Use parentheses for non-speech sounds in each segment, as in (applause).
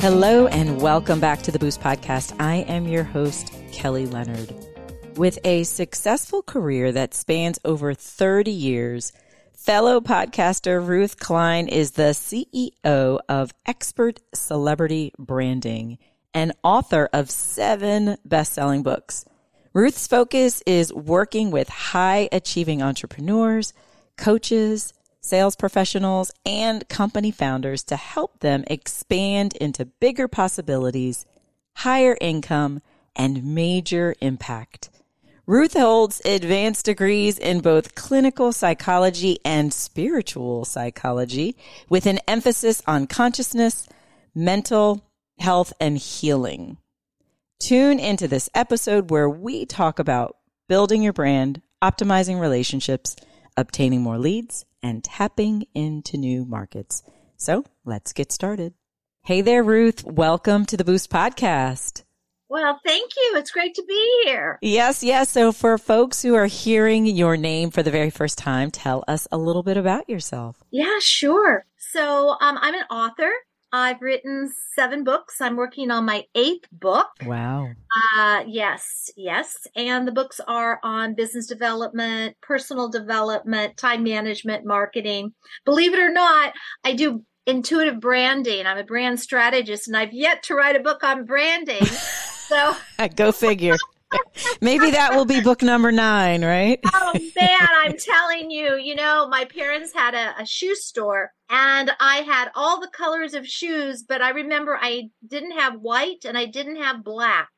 Hello, and welcome back to the Boost Podcast. I am your host, Kelly Leonard. With a successful career that spans over 30 years, fellow podcaster Ruth Klein is the CEO of Expert Celebrity Branding and author of seven best selling books. Ruth's focus is working with high achieving entrepreneurs, coaches, sales professionals, and company founders to help them expand into bigger possibilities, higher income, and major impact. Ruth holds advanced degrees in both clinical psychology and spiritual psychology with an emphasis on consciousness, mental health, and healing. Tune into this episode where we talk about building your brand, optimizing relationships, obtaining more leads, and tapping into new markets. So let's get started. Hey there, Ruth. Welcome to the Boost Podcast. Well, thank you. It's great to be here. Yes, yes. So for folks who are hearing your name for the very first time, tell us a little bit about yourself. Yeah, sure. So um, I'm an author. I've written seven books. I'm working on my eighth book. Wow. Uh, yes, yes. And the books are on business development, personal development, time management, marketing. Believe it or not, I do intuitive branding. I'm a brand strategist and I've yet to write a book on branding. (laughs) So go figure. Maybe that will be book number nine, right? (laughs) oh man, I'm telling you, you know, my parents had a, a, shoe store and I had all the colors of shoes, but I remember I didn't have white and I didn't have black.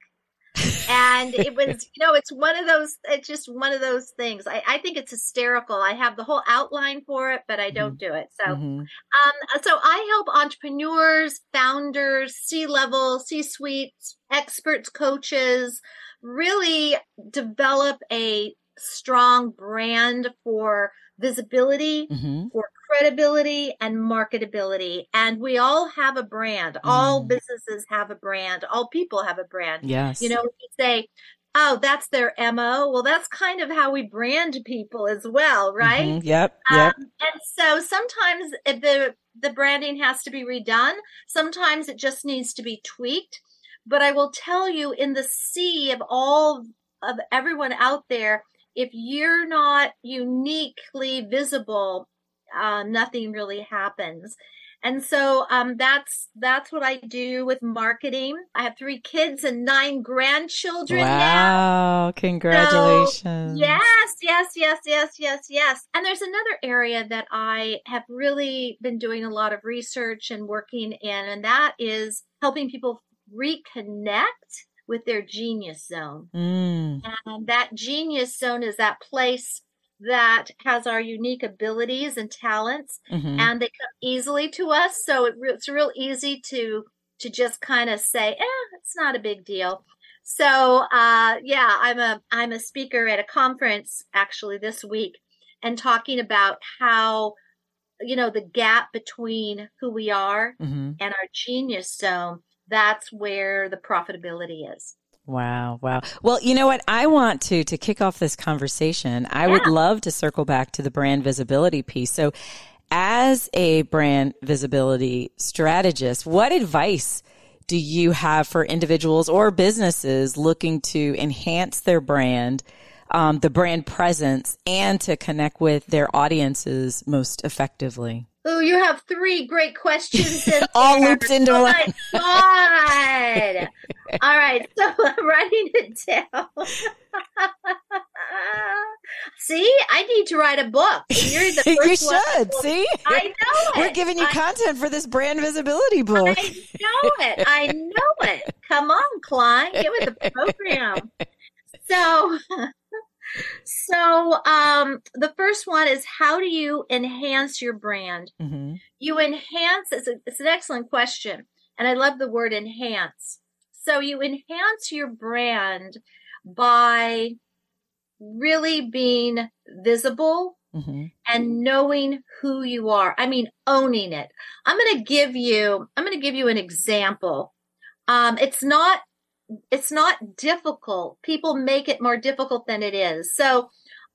and it was, (laughs) you know, it's one of those, it's just one of those things. I, I think it's hysterical. I have the whole outline for it, but I don't mm-hmm. do it. So, mm-hmm. um, so I help entrepreneurs, founders, C level, C suites, experts, coaches, really develop a strong brand for visibility, mm-hmm. for credibility, and marketability. And we all have a brand. Mm. All businesses have a brand. All people have a brand. Yes. You know, we say, oh, that's their MO. Well, that's kind of how we brand people as well, right? Mm-hmm. Yep. Yep. Um, and so sometimes the the branding has to be redone. Sometimes it just needs to be tweaked. But I will tell you, in the sea of all of everyone out there, if you're not uniquely visible, uh, nothing really happens. And so um, that's that's what I do with marketing. I have three kids and nine grandchildren wow, now. Wow! Congratulations! So, yes, yes, yes, yes, yes, yes. And there's another area that I have really been doing a lot of research and working in, and that is helping people reconnect with their genius zone. Mm. And that genius zone is that place that has our unique abilities and talents mm-hmm. and they come easily to us. So it, it's real easy to, to just kind of say, eh, it's not a big deal. So, uh, yeah, I'm a, I'm a speaker at a conference actually this week and talking about how, you know, the gap between who we are mm-hmm. and our genius zone that's where the profitability is. Wow, wow. Well, you know what? I want to to kick off this conversation. I yeah. would love to circle back to the brand visibility piece. So, as a brand visibility strategist, what advice do you have for individuals or businesses looking to enhance their brand, um, the brand presence, and to connect with their audiences most effectively? Oh, you have three great questions. (laughs) All looped oh into oh one. God. All right. So (laughs) I'm writing it down. (laughs) See, I need to write a book. You're the you should. One. See? I know it. We're giving you I, content for this brand visibility book. I know it. I know it. Come on, Klein. Get with the program. So so um, the first one is how do you enhance your brand? Mm-hmm. You enhance. It's, a, it's an excellent question, and I love the word enhance. So you enhance your brand by really being visible mm-hmm. and knowing who you are. I mean, owning it. I'm going to give you, I'm going to give you an example. Um, it's not, it's not difficult. People make it more difficult than it is. So,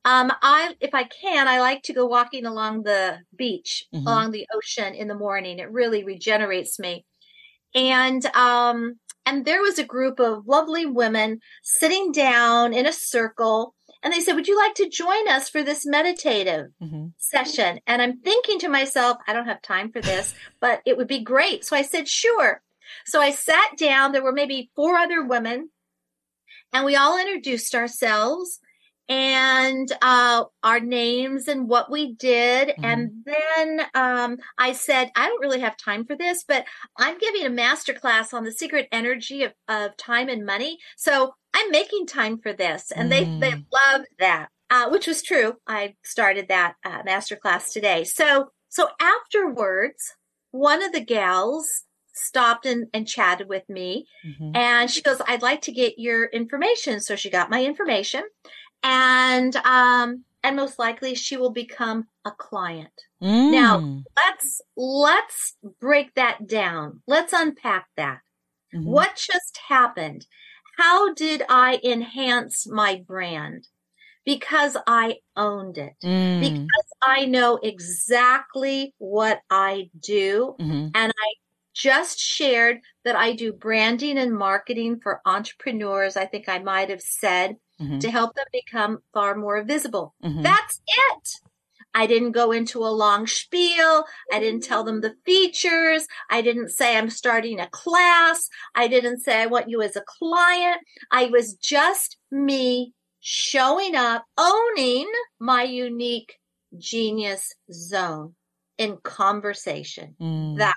um, I, if I can, I like to go walking along the beach, mm-hmm. along the ocean in the morning. It really regenerates me. And, um, and there was a group of lovely women sitting down in a circle and they said, would you like to join us for this meditative mm-hmm. session? And I'm thinking to myself, I don't have time for this, but it would be great. So I said, sure. So I sat down. There were maybe four other women and we all introduced ourselves and uh, our names and what we did. Mm-hmm. And then um, I said, I don't really have time for this, but I'm giving a master class on the secret energy of, of time and money. So I'm making time for this. And mm. they, they mm. loved that, uh, which was true. I started that uh, master class today. So, so afterwards, one of the gals stopped and, and chatted with me mm-hmm. and she goes, I'd like to get your information. So she got my information and, um, and most likely she will become a client. Mm. Now let's, let's break that down. Let's unpack that. Mm-hmm. What just happened? How did I enhance my brand? Because I owned it. Mm. Because I know exactly what I do. Mm-hmm. And I just shared that I do branding and marketing for entrepreneurs. I think I might have said mm-hmm. to help them become far more visible. Mm-hmm. That's it. I didn't go into a long spiel. I didn't tell them the features. I didn't say I'm starting a class. I didn't say I want you as a client. I was just me showing up, owning my unique genius zone in conversation. Mm. That,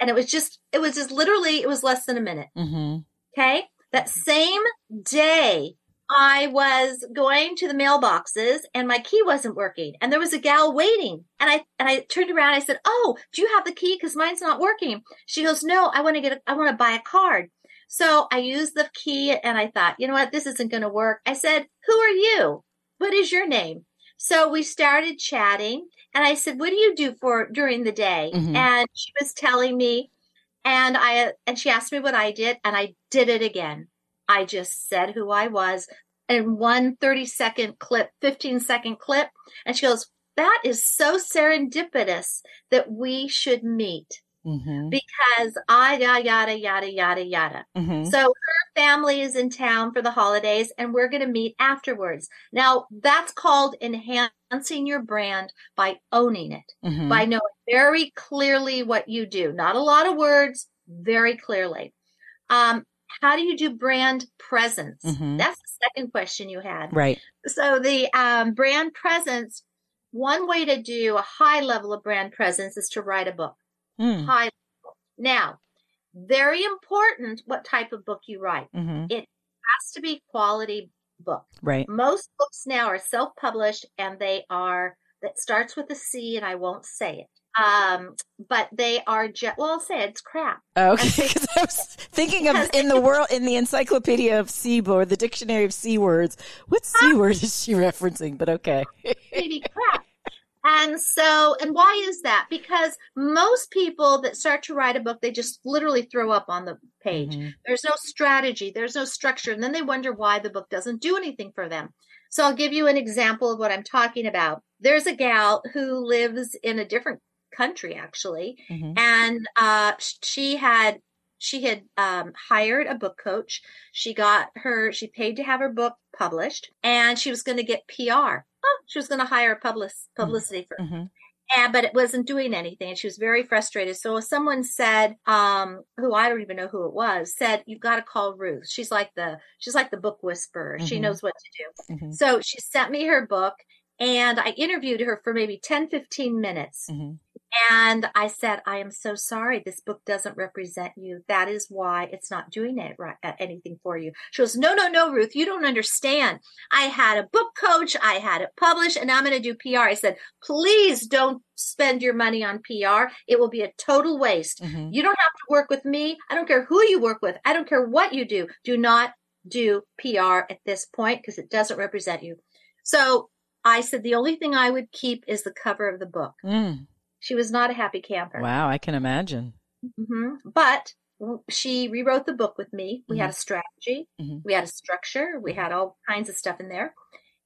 and it was just, it was just literally, it was less than a minute. Mm-hmm. Okay. That same day, I was going to the mailboxes and my key wasn't working and there was a gal waiting and I, and I turned around. I said, Oh, do you have the key? Cause mine's not working. She goes, no, I want to get, a, I want to buy a card. So I used the key and I thought, you know what? This isn't going to work. I said, who are you? What is your name? So we started chatting and I said, what do you do for during the day? Mm-hmm. And she was telling me and I, and she asked me what I did and I did it again. I just said who I was in one 30 second clip, 15 second clip. And she goes, that is so serendipitous that we should meet. Mm-hmm. Because I yada yada yada yada yada. Mm-hmm. So her family is in town for the holidays, and we're going to meet afterwards. Now that's called enhancing your brand by owning it, mm-hmm. by knowing very clearly what you do. Not a lot of words, very clearly. Um, how do you do brand presence? Mm-hmm. That's the second question you had. Right. So the um, brand presence, one way to do a high level of brand presence is to write a book. Mm. High level. Now, very important what type of book you write. Mm-hmm. It has to be quality book. Right. Most books now are self-published and they are that starts with a C and I won't say it. Um, but they are just, well, I'll say it's crap. Okay. Because I was thinking of in the world, in the encyclopedia of C or the dictionary of C words, what C word is she referencing? But okay. Maybe crap. And so, and why is that? Because most people that start to write a book, they just literally throw up on the page. Mm-hmm. There's no strategy, there's no structure. And then they wonder why the book doesn't do anything for them. So I'll give you an example of what I'm talking about. There's a gal who lives in a different country actually, mm-hmm. and uh, she had she had um, hired a book coach. She got her she paid to have her book published, and she was going to get PR. Oh, she was going to hire public publicity for. Mm-hmm. And, but it wasn't doing anything and she was very frustrated. So someone said, um, who I don't even know who it was, said, you've got to call Ruth. She's like the, she's like the book whisperer. Mm-hmm. She knows what to do. Mm-hmm. So she sent me her book and I interviewed her for maybe 10, 15 minutes. Mm-hmm And I said, I am so sorry. This book doesn't represent you. That is why it's not doing it right, anything for you. She goes, no, no, no, Ruth, you don't understand. I had a book coach. I had it published and I'm going to do PR. I said, please don't spend your money on PR. It will be a total waste. Mm-hmm. You don't have to work with me. I don't care who you work with. I don't care what you do. Do not do PR at this point because it doesn't represent you. So I said, the only thing I would keep is the cover of the book. Mm. She was not a happy camper. Wow, I can imagine. Mm-hmm. But she rewrote the book with me. We mm-hmm. had a strategy, mm-hmm. we had a structure, we had all kinds of stuff in there.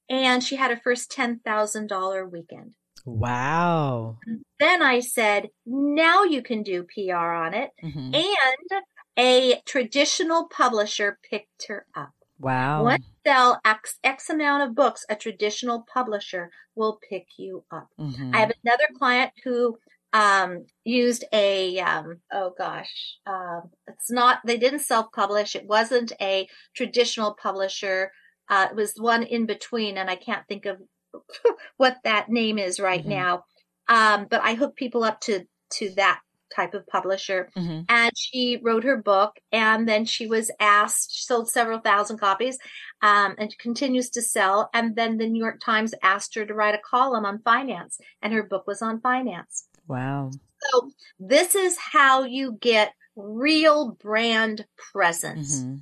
And she had her first $10,000 weekend. Wow. Then I said, now you can do PR on it. Mm-hmm. And a traditional publisher picked her up. Wow. Once sell X, X amount of books, a traditional publisher will pick you up. Mm-hmm. I have another client who um, used a um, oh gosh, um, it's not they didn't self publish. It wasn't a traditional publisher. Uh, it was one in between, and I can't think of (laughs) what that name is right mm-hmm. now. Um, but I hook people up to to that type of publisher. Mm-hmm. And she wrote her book and then she was asked, she sold several thousand copies um, and continues to sell. And then the New York Times asked her to write a column on finance and her book was on finance. Wow. So this is how you get real brand presence. Mm-hmm.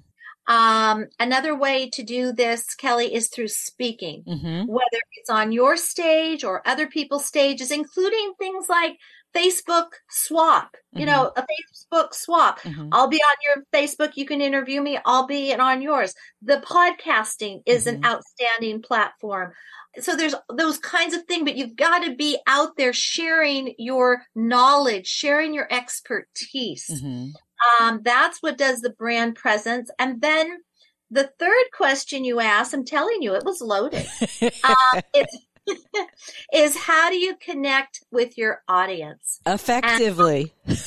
Um, another way to do this, Kelly, is through speaking, mm-hmm. whether it's on your stage or other people's stages, including things like Facebook swap, you mm-hmm. know, a Facebook swap. Mm-hmm. I'll be on your Facebook. You can interview me. I'll be on yours. The podcasting is mm-hmm. an outstanding platform. So there's those kinds of things, but you've got to be out there sharing your knowledge, sharing your expertise. Mm-hmm. Um, that's what does the brand presence. And then the third question you asked, I'm telling you, it was loaded. uh, (laughs) it's is how do you connect with your audience effectively? And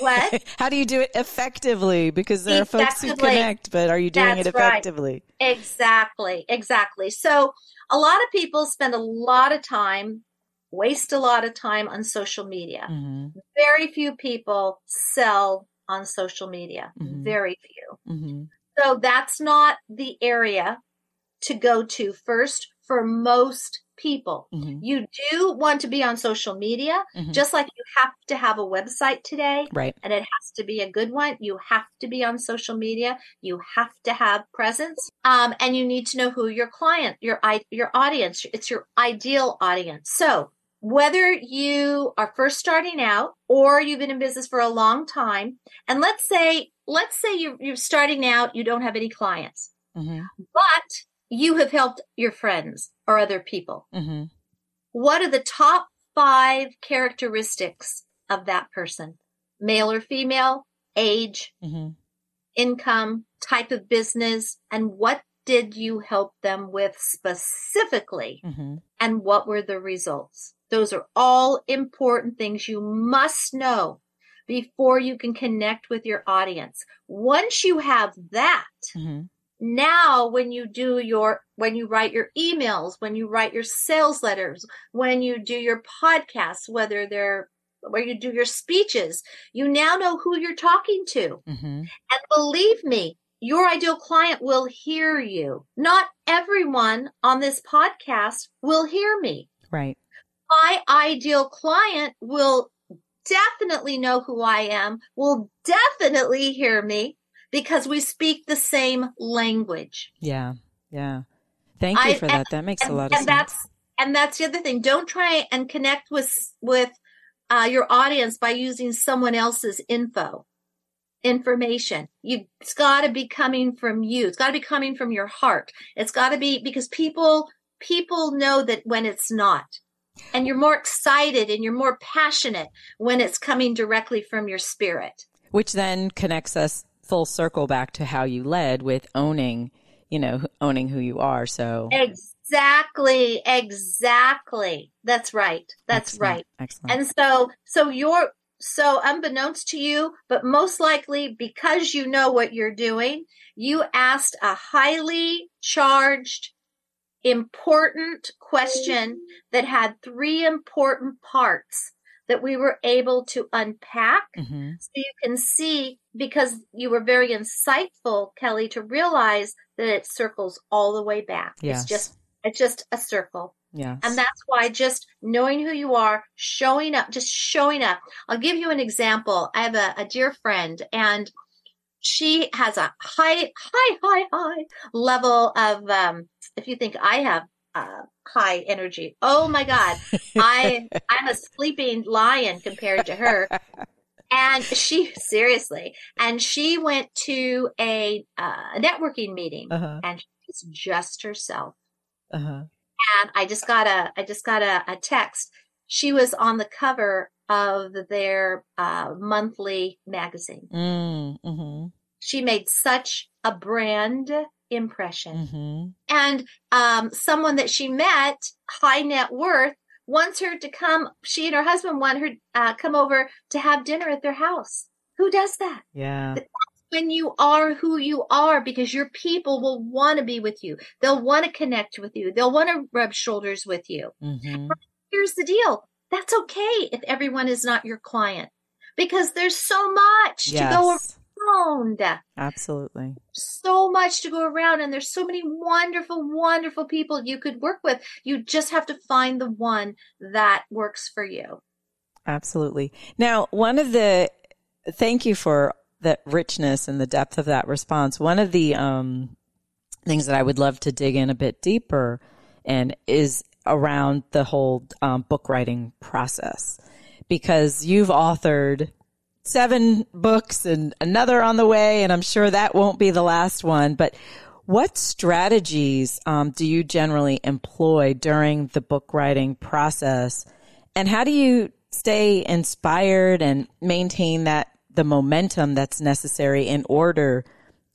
what? (laughs) how do you do it effectively? Because there are folks who connect, but are you doing That's it effectively? Right. Exactly, exactly. So a lot of people spend a lot of time, waste a lot of time on social media. Mm-hmm. Very few people sell on social media. Mm-hmm. Very few. Mm-hmm. So that's not the area to go to first for most people. Mm-hmm. You do want to be on social media, mm-hmm. just like you have to have a website today. Right. And it has to be a good one. You have to be on social media. You have to have presence. Um, and you need to know who your client, your, your audience, it's your ideal audience. So whether you are first starting out or you've been in business for a long time, and let's say, let's say you're, you're starting out, you don't have any clients, mm-hmm. but you have helped your friends or other people. Mm-hmm. What are the top five characteristics of that person? Male or female, age, mm-hmm. income, type of business, and what did you help them with specifically? Mm-hmm. And what were the results? Those are all important things you must know before you can connect with your audience. Once you have that, mm-hmm now when you do your when you write your emails when you write your sales letters when you do your podcasts whether they're where you do your speeches you now know who you're talking to. Mm-hmm. and believe me your ideal client will hear you. Not everyone on this podcast will hear me. Right. My ideal client will definitely know who i am will definitely hear me because we speak the same language. Yeah. Yeah. Thank you I, for that. And, that makes and, a lot of and sense. That's, and that's the other thing. Don't try and connect with, with, uh, your audience by using someone else's info, information. You, it's got to be coming from you. It's got to be coming from your heart. It's got to be because people, people know that when it's not. And you're more excited and you're more passionate when it's coming directly from your spirit. Which then connects us full circle back to how you led with owning, you know, owning who you are. So exactly, exactly. That's right. That's Excellent. right. Excellent. And so, so you're, so unbeknownst to you, but most likely because you know what you're doing, you asked a highly charged, important question that had three important parts. That we were able to unpack Mm-hmm. so you can see because you were very insightful kelly to realize that it circles all the way back Yes. it's just it's just a circle Yes. and that's why just knowing who you are, showing up, just showing up. I'll give you an example. I have a, a dear friend and she has a high, high, high, high level of, um, if you think I have, uh, high energy. Oh my God. I, (laughs) I'm a sleeping lion compared to her. And she, seriously, and she went to a, uh, networking meeting uh-huh. and she's just herself Uh-huh. and I just got a I just got a, a text. She was on the cover of their uh, monthly magazine. Mm, mm-hmm. She made such a brand impression, Mm-hmm. and um, someone that she met, high net worth, wants her to come. She and her husband want her uh, come over to have dinner at their house. Who does that? Yeah. when you are who you are because your people will want to be with you. They'll want to connect with you. They'll want to rub shoulders with you. Mm-hmm. Here's the deal. That's okay if everyone is not your client because there's so much to go Yes. Around. Absolutely. So much to go around and there's so many wonderful, wonderful people you could work with. You just have to find the one that works for you. Absolutely. Now, one of the thank you for the richness and the depth of that response. One of the um, things that I would love to dig in a bit deeper and is around the whole um, book writing process because you've authored seven books and another on the way, and I'm sure that won't be the last one. But what strategies um, do you generally employ during the book writing process, and how do you stay inspired and maintain that the momentum that's necessary in order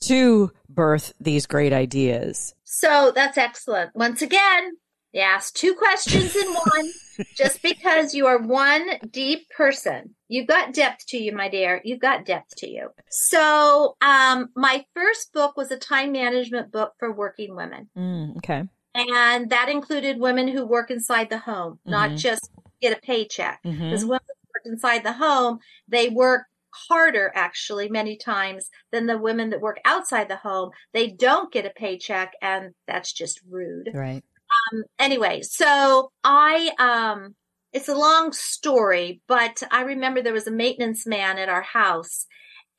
to birth these great ideas? So that's excellent. Once again, asked two questions in one. Just (laughs) because you are one deep person, you've got depth to you, my dear. You've got depth to you. So, um, my first book was a time management book for working women. Mm, okay. And that included women who work inside the home, not Mhm. just get a paycheck. hmm Because women who work inside the home, they work harder actually many times than the women that work outside the home. They don't get a paycheck and that's just rude. Right. Um, anyway, so I, um, it's a long story, but I remember there was a maintenance man at our house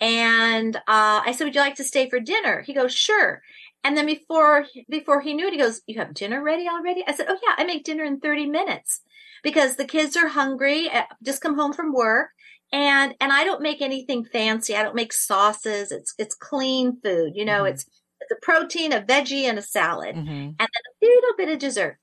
and, uh, I said, would you like to stay for dinner? He goes, sure. And then before, before he knew it, he goes, you have dinner ready already? I said, oh yeah, I make dinner in 30 minutes because the kids are hungry, uh, just come home from work. And, and I don't make anything fancy. I don't make sauces. It's, it's clean food. You know, Mhm. it's, a protein, a veggie and a salad hmm and then a little bit of dessert.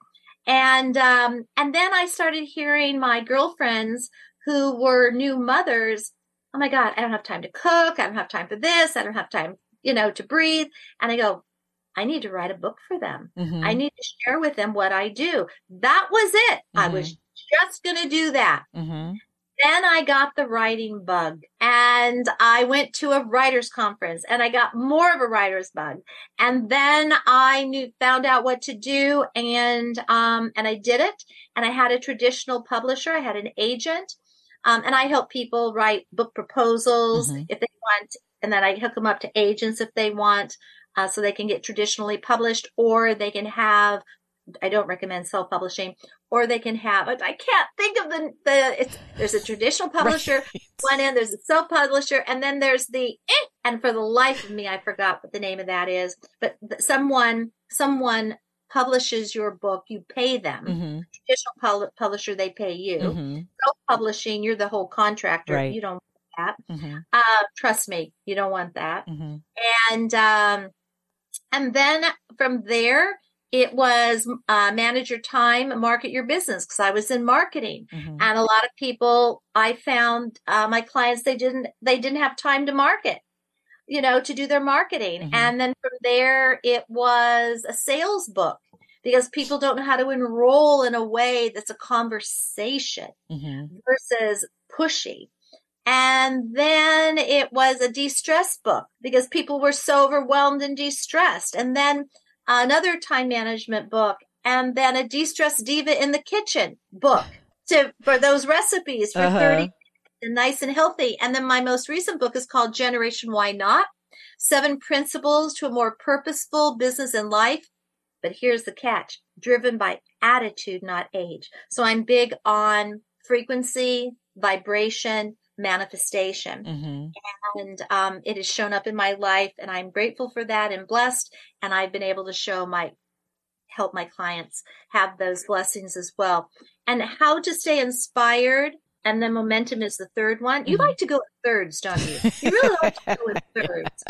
And um, and then I started hearing my girlfriends who were new mothers. Oh my God, I don't have time to cook. I don't have time for this. I don't have time, you know, to breathe. And I go, I need to write a book for them. hmm I need to share with them what I do. That was it. I was just going to do that. hmm Then I got the writing bug and I went to a writers conference and I got more of a writer's bug. And then I knew, found out what to do and, um, and I did it. And I had a traditional publisher. I had an agent. Um, and I help people write book proposals Mhm. if they want. And then I hook them up to agents if they want, uh, so they can get traditionally published or they can have I don't recommend self-publishing, or they can have. But I can't think of the the. It's, there's a traditional (laughs) publisher one end, there's a self-publisher, and then there's the. And for the life of me, I forgot what the name of that is. But someone someone publishes your book, you pay them. hmm Traditional pub- publisher, they pay you. hmm Self-publishing, you're the whole contractor. Right. You don't want that. hmm Uh, trust me, you don't want that hmm and um and then from there it was uh, manage your time market your business because i was in marketing hmm and a lot of people i found uh, my clients they didn't they didn't have time to market you know to do their marketing Mhm. and then from there it was a sales book because people don't know how to enroll in a way that's a conversation hmm versus pushy. And then it was a de-stress book because people were so overwhelmed and de-stressed. And then another time management book and then a de-stress diva in the kitchen book. to for those recipes for Uh-huh. 30 and nice and healthy. And then my most recent book is called Generation Why Not? Seven Principles to a More Purposeful Business and Life. But here's the catch driven by attitude, not age. So I'm big on frequency, vibration, manifestation. hmm And um, it has shown up in my life, and I'm grateful for that and blessed. And I've been able to show my help my clients have those blessings as well. And how to stay inspired. And then momentum is the third one. You Mhm. like to go in thirds, don't you? (laughs) You really like to go in thirds.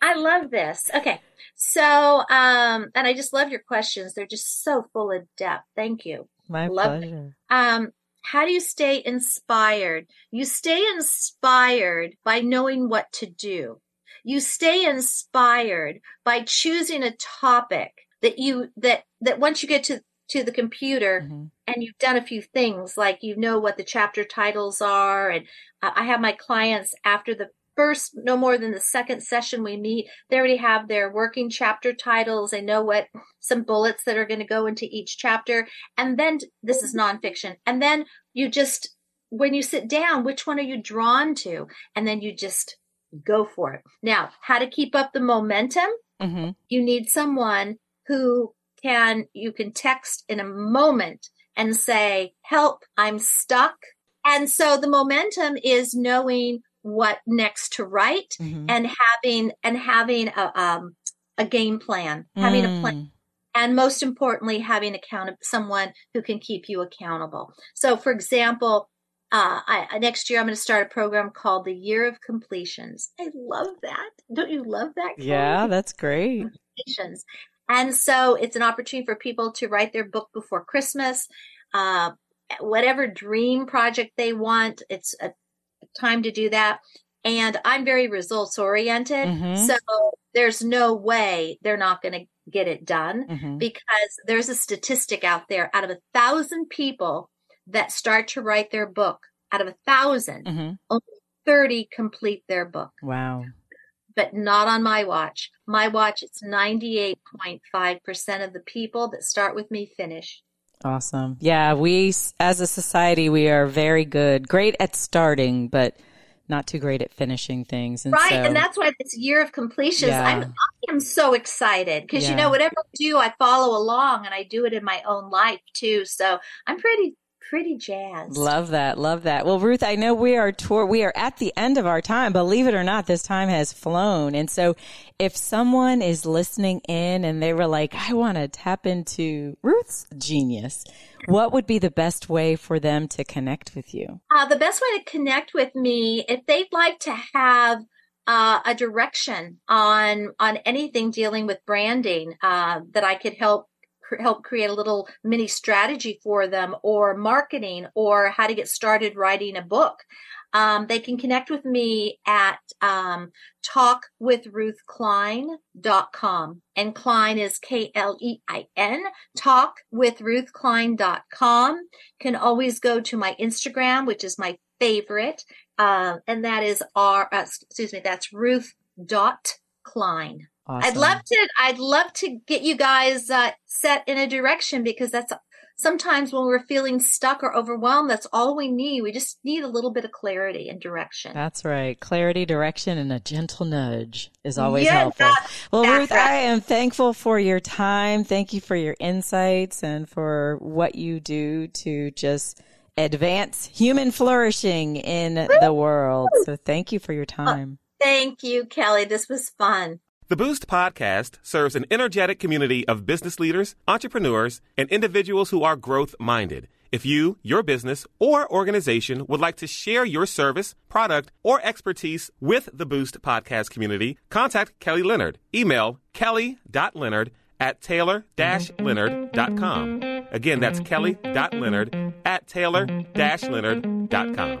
I love this. Okay. So, um, and I just love your questions. They're just so full of depth. Thank you. My Love it. pleasure. Um, how do you stay inspired? You stay inspired by knowing what to do. You stay inspired by choosing a topic that you, that, that once you get to, to the computer Mhm. and you've done a few things, like you know what the chapter titles are. And I have my clients after the first, no more than the second session we meet, they already have their working chapter titles. They know what some bullets that are going to go into each chapter. And then this is nonfiction. And then you just, when you sit down, which one are you drawn to? And then you just go for it. Now, how to keep up the momentum? Mhm. you need someone who can you can text in a moment and say help i'm stuck and so the momentum is knowing what next to write Mhm. and having and having a um a game plan having a plan Mm. and most importantly having account someone who can keep you accountable so for example uh, I, I- next year I'm going to start a program called the Year of Completions. I love that. Don't you love that? Kelly? Yeah, that's great. completions. And so it's an opportunity for people to write their book before Christmas, uh, whatever dream project they want. It's a time to do that. And I'm very results oriented. Mhm. So there's no way they're not going to get it done Mhm. because there's a statistic out there out of a thousand people that start to write their book, out of a 1000 Mhm. only 30 complete their book Wow. but not on my watch. My watch, it's 98.5% of the people that start with me finish. Awesome. Yeah, we as a society we are very good, great at starting, but not too great at finishing things. And right. so, and that's why this year of completions, Yeah. I'm, I am so excited because, you know, whatever I do, I follow along and I do it in my own life too. So I'm pretty, pretty jazz. Love that. Love that. Well, Ruth, I know we are tour we are at the end of our time. Believe it or not, this time has flown. And so if someone is listening in and they were like, I want to tap into Ruth's genius, what would be the best way for them to connect with you? Uh, the best way to connect with me, if they'd like to have uh, a direction on on anything dealing with branding, uh, that I could help help create a little mini strategy for them, or marketing, or how to get started writing a book. Um, they can connect with me at um, talkwithruthklein.com. And Klein is K L E I N. Talkwithruthklein.com. Can always go to my Instagram, which is my favorite. Uh, and that is R, uh, excuse me, that's Ruth dot Klein. Awesome. I'd love to, I'd love to get you guys, uh, set in a direction because that's sometimes when we're feeling stuck or overwhelmed, that's all we need. We just need a little bit of clarity and direction. That's right. Clarity, direction, and a gentle nudge is always Yeah, helpful. Well, Ruth, right. I am thankful for your time. Thank you for your insights and for what you do to just advance human flourishing in the world. So thank you for your time. Thank you, Kelly. This was fun. The Boost podcast serves an energetic community of business leaders, entrepreneurs, and individuals who are growth minded. If you, your business, or organization would like to share your service, product, or expertise with the Boost podcast community, contact Kelly Leonard. Email kelly.leonard at taylor-leonard.com. Again, that's kelly.leonard at taylor-leonard.com.